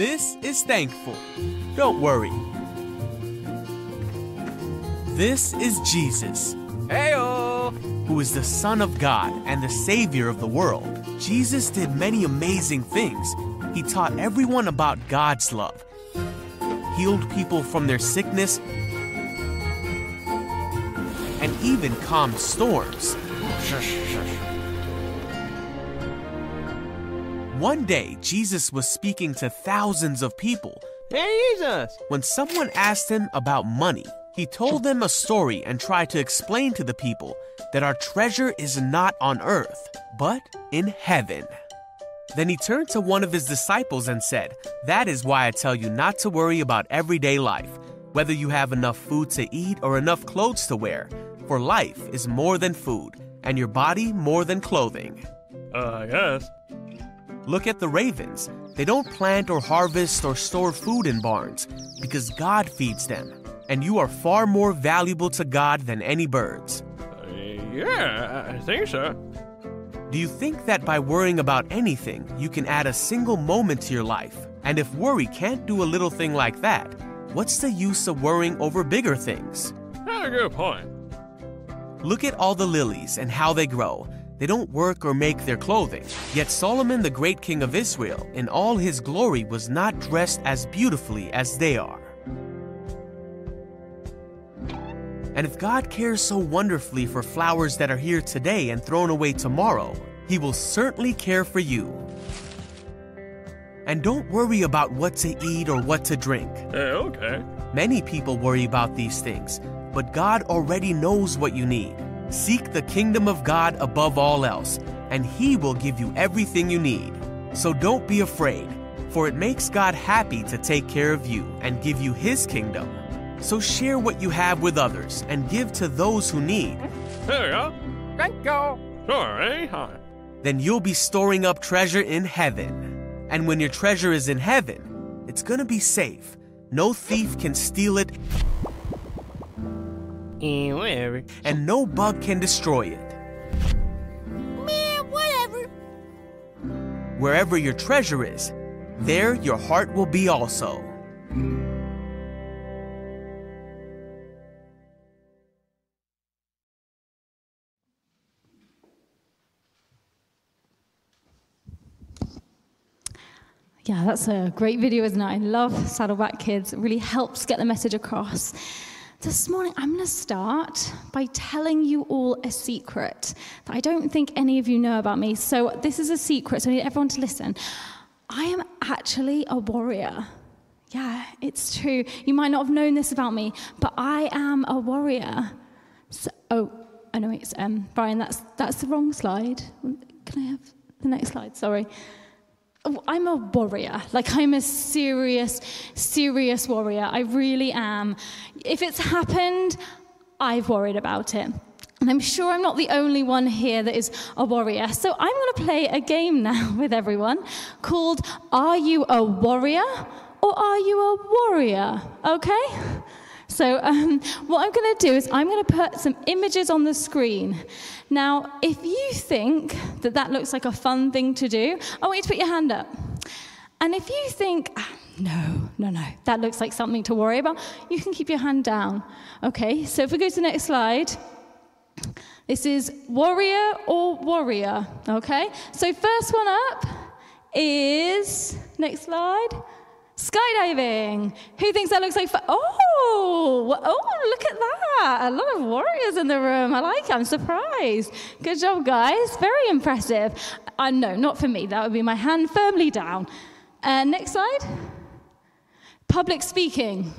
This is thankful. Don't worry. This is Jesus. Heyo! Who is the Son of God and the Savior of the world. Jesus did many amazing things. He taught everyone about God's love, healed people from their sickness, and even calmed storms. One day, Jesus was speaking to thousands of people. Hey, Jesus! When someone asked him about money, he told them a story and tried to explain to the people that our treasure is not on earth, but in heaven. Then he turned to one of his disciples and said, That is why I tell you not to worry about everyday life, whether you have enough food to eat or enough clothes to wear. For life is more than food, and your body more than clothing. Uh, I guess. Look at the ravens. They don't plant or harvest or store food in barns because God feeds them. And you are far more valuable to God than any birds. Uh, yeah, I think so. Do you think that by worrying about anything, you can add a single moment to your life? And if worry can't do a little thing like that, what's the use of worrying over bigger things? That's a good point. Look at all the lilies and how they grow. They don't work or make their clothing. Yet Solomon, the great king of Israel, in all his glory, was not dressed as beautifully as they are. And if God cares so wonderfully for flowers that are here today and thrown away tomorrow, He will certainly care for you. And don't worry about what to eat or what to drink. Yeah, okay. Many people worry about these things, but God already knows what you need. Seek the kingdom of God above all else, and He will give you everything you need. So don't be afraid, for it makes God happy to take care of you and give you His kingdom. So share what you have with others and give to those who need. There you go. Thank you. Sure, anytime. Then you'll be storing up treasure in heaven. And when your treasure is in heaven, it's gonna be safe. No thief can steal it, whatever. and no bug can destroy it. Man, whatever. Wherever your treasure is, there your heart will be also. Yeah, that's a great video, isn't it? I love Saddleback Kids. It really helps get the message across. This morning, I'm going to start by telling you all a secret that I don't think any of you know about me. So, this is a secret, so I need everyone to listen. I am actually a warrior. Yeah, it's true. You might not have known this about me, but I am a warrior. So, oh, I know it's um, Brian. That's that's the wrong slide. Can I have the next slide? Sorry. Oh, I'm a warrior. Like, I'm a serious, serious warrior. I really am. If it's happened, I've worried about it. And I'm sure I'm not the only one here that is a warrior. So I'm going to play a game now with everyone called Are You a Warrior or Are You a Warrior? Okay? So, um, what I'm going to do is I'm going to put some images on the screen. Now, if you think that that looks like a fun thing to do, I want you to put your hand up. And if you think, ah, no, no, no, that looks like something to worry about, you can keep your hand down. Okay, so if we go to the next slide, this is warrior or warrior. Okay, so first one up is, next slide. Skydiving. Who thinks that looks like fun? Oh, oh, look at that. A lot of warriors in the room. I like it. I'm surprised. Good job, guys. Very impressive. Uh, no, not for me. That would be my hand firmly down. Uh, next slide. Public speaking.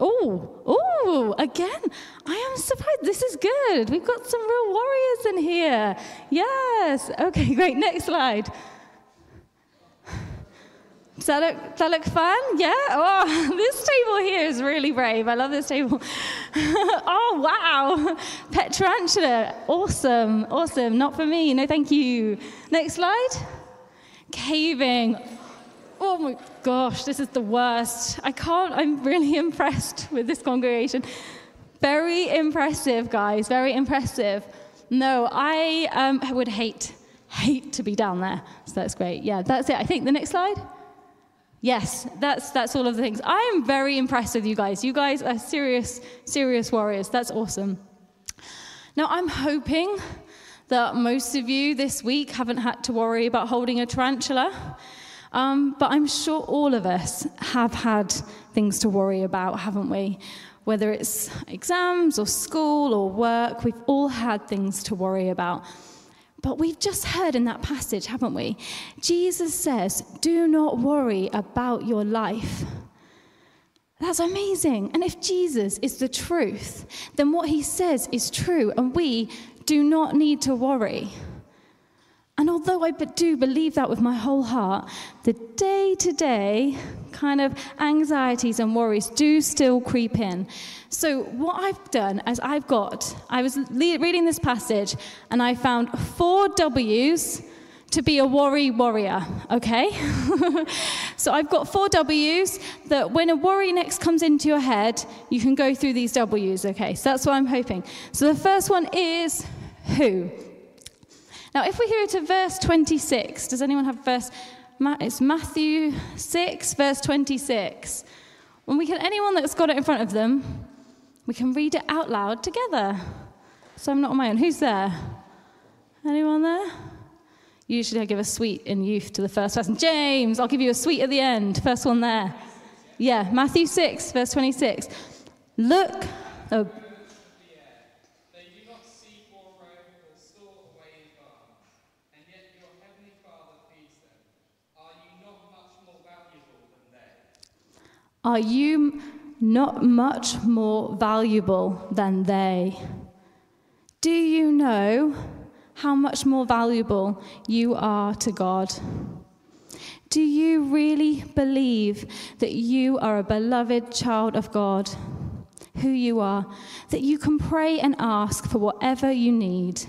Oh, oh, again, I am surprised. This is good. We've got some real warriors in here. Yes. Okay, great. Next slide. Does that look, that look fun? Yeah? Oh, this table here is really brave. I love this table. oh, wow. Pet tarantula. Awesome. Awesome. Not for me. No, thank you. Next slide. Caving. Oh my gosh, this is the worst. I can't, I'm really impressed with this congregation. Very impressive, guys. Very impressive. No, I um, would hate, hate to be down there. So that's great. Yeah, that's it. I think the next slide. Yes, that's that's all of the things. I am very impressed with you guys. You guys are serious, serious warriors. That's awesome. Now I'm hoping that most of you this week haven't had to worry about holding a tarantula. Um, but I'm sure all of us have had things to worry about, haven't we? Whether it's exams or school or work, we've all had things to worry about. But we've just heard in that passage, haven't we? Jesus says, Do not worry about your life. That's amazing. And if Jesus is the truth, then what he says is true, and we do not need to worry. And although I do believe that with my whole heart, the day to day kind of anxieties and worries do still creep in. So, what I've done is I've got, I was reading this passage and I found four W's to be a worry warrior, okay? so, I've got four W's that when a worry next comes into your head, you can go through these W's, okay? So, that's what I'm hoping. So, the first one is who? Now, if we go to verse 26, does anyone have verse? It's Matthew 6, verse 26. When we can, anyone that's got it in front of them, we can read it out loud together. So I'm not on my own. Who's there? Anyone there? Usually I give a sweet in youth to the first person. James, I'll give you a sweet at the end. First one there. Yeah, Matthew 6, verse 26. Look, oh, Are you not much more valuable than they? Do you know how much more valuable you are to God? Do you really believe that you are a beloved child of God? Who you are, that you can pray and ask for whatever you need?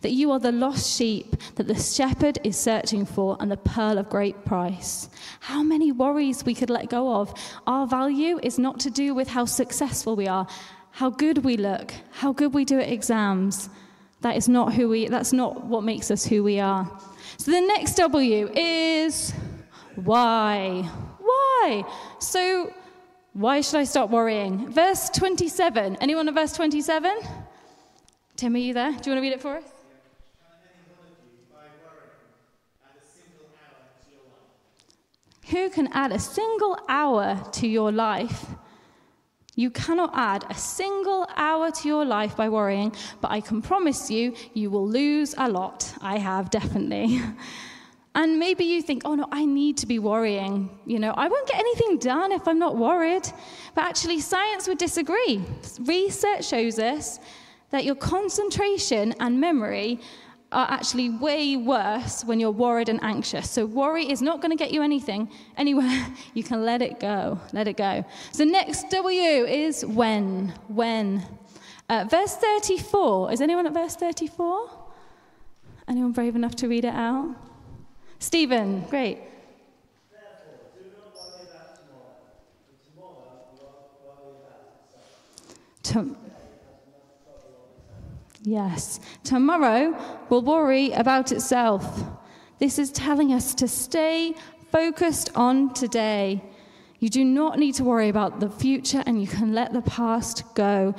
That you are the lost sheep that the shepherd is searching for and the pearl of great price. How many worries we could let go of. Our value is not to do with how successful we are, how good we look, how good we do at exams. That is not who we that's not what makes us who we are. So the next W is why? Why? So why should I stop worrying? Verse 27. Anyone at verse 27? Tim, are you there? Do you want to read it for us? Who can add a single hour to your life? You cannot add a single hour to your life by worrying, but I can promise you, you will lose a lot. I have definitely. And maybe you think, oh no, I need to be worrying. You know, I won't get anything done if I'm not worried. But actually, science would disagree. Research shows us that your concentration and memory are actually way worse when you're worried and anxious. So worry is not going to get you anything anywhere. You can let it go. Let it go. So next W is when. When. Uh, verse 34. Is anyone at verse 34? Anyone brave enough to read it out? Stephen, great. To- Yes. Tomorrow will worry about itself. This is telling us to stay focused on today. You do not need to worry about the future and you can let the past go.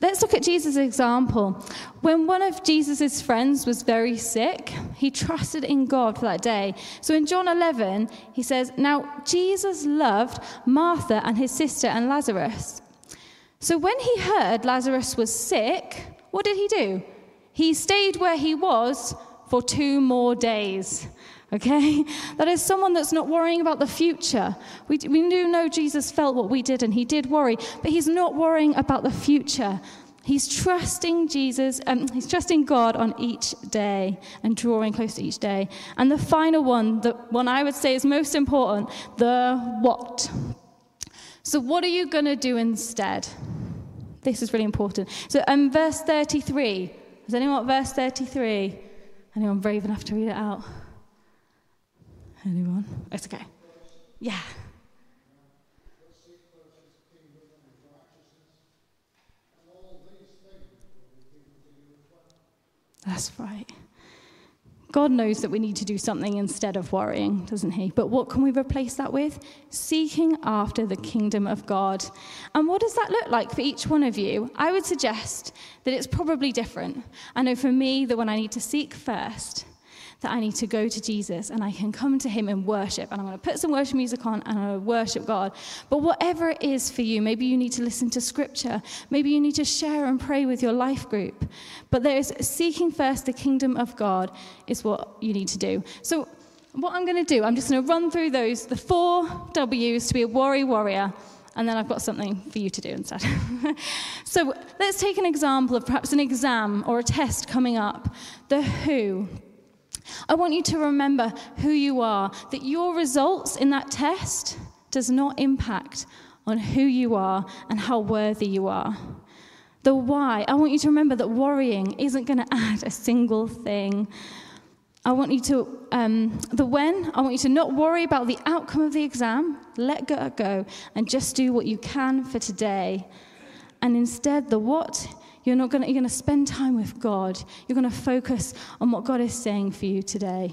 Let's look at Jesus' example. When one of Jesus' friends was very sick, he trusted in God for that day. So in John 11, he says, Now Jesus loved Martha and his sister and Lazarus. So when he heard Lazarus was sick, what did he do? He stayed where he was for two more days. Okay? That is someone that's not worrying about the future. We, we do know Jesus felt what we did and he did worry, but he's not worrying about the future. He's trusting Jesus, um, he's trusting God on each day and drawing close to each day. And the final one, the one I would say is most important, the what. So, what are you going to do instead? This is really important. So, um, verse 33. Does anyone verse 33? Anyone brave enough to read it out? Anyone? It's okay. Yeah. That's right. God knows that we need to do something instead of worrying, doesn't He? But what can we replace that with? Seeking after the kingdom of God. And what does that look like for each one of you? I would suggest that it's probably different. I know for me that when I need to seek first, that I need to go to Jesus and I can come to him in worship. And I'm going to put some worship music on and I'm going to worship God. But whatever it is for you, maybe you need to listen to scripture. Maybe you need to share and pray with your life group. But there's seeking first the kingdom of God is what you need to do. So, what I'm going to do, I'm just going to run through those, the four W's to be a worry warrior and then I've got something for you to do instead. so let's take an example of perhaps an exam or a test coming up. The who. I want you to remember who you are, that your results in that test does not impact on who you are and how worthy you are. The why, I want you to remember that worrying isn't going to add a single thing. I want you to, um, the when, I want you to not worry about the outcome of the exam, let go, go, and just do what you can for today. And instead, the what, you're not going to, you're going to spend time with God. You're going to focus on what God is saying for you today.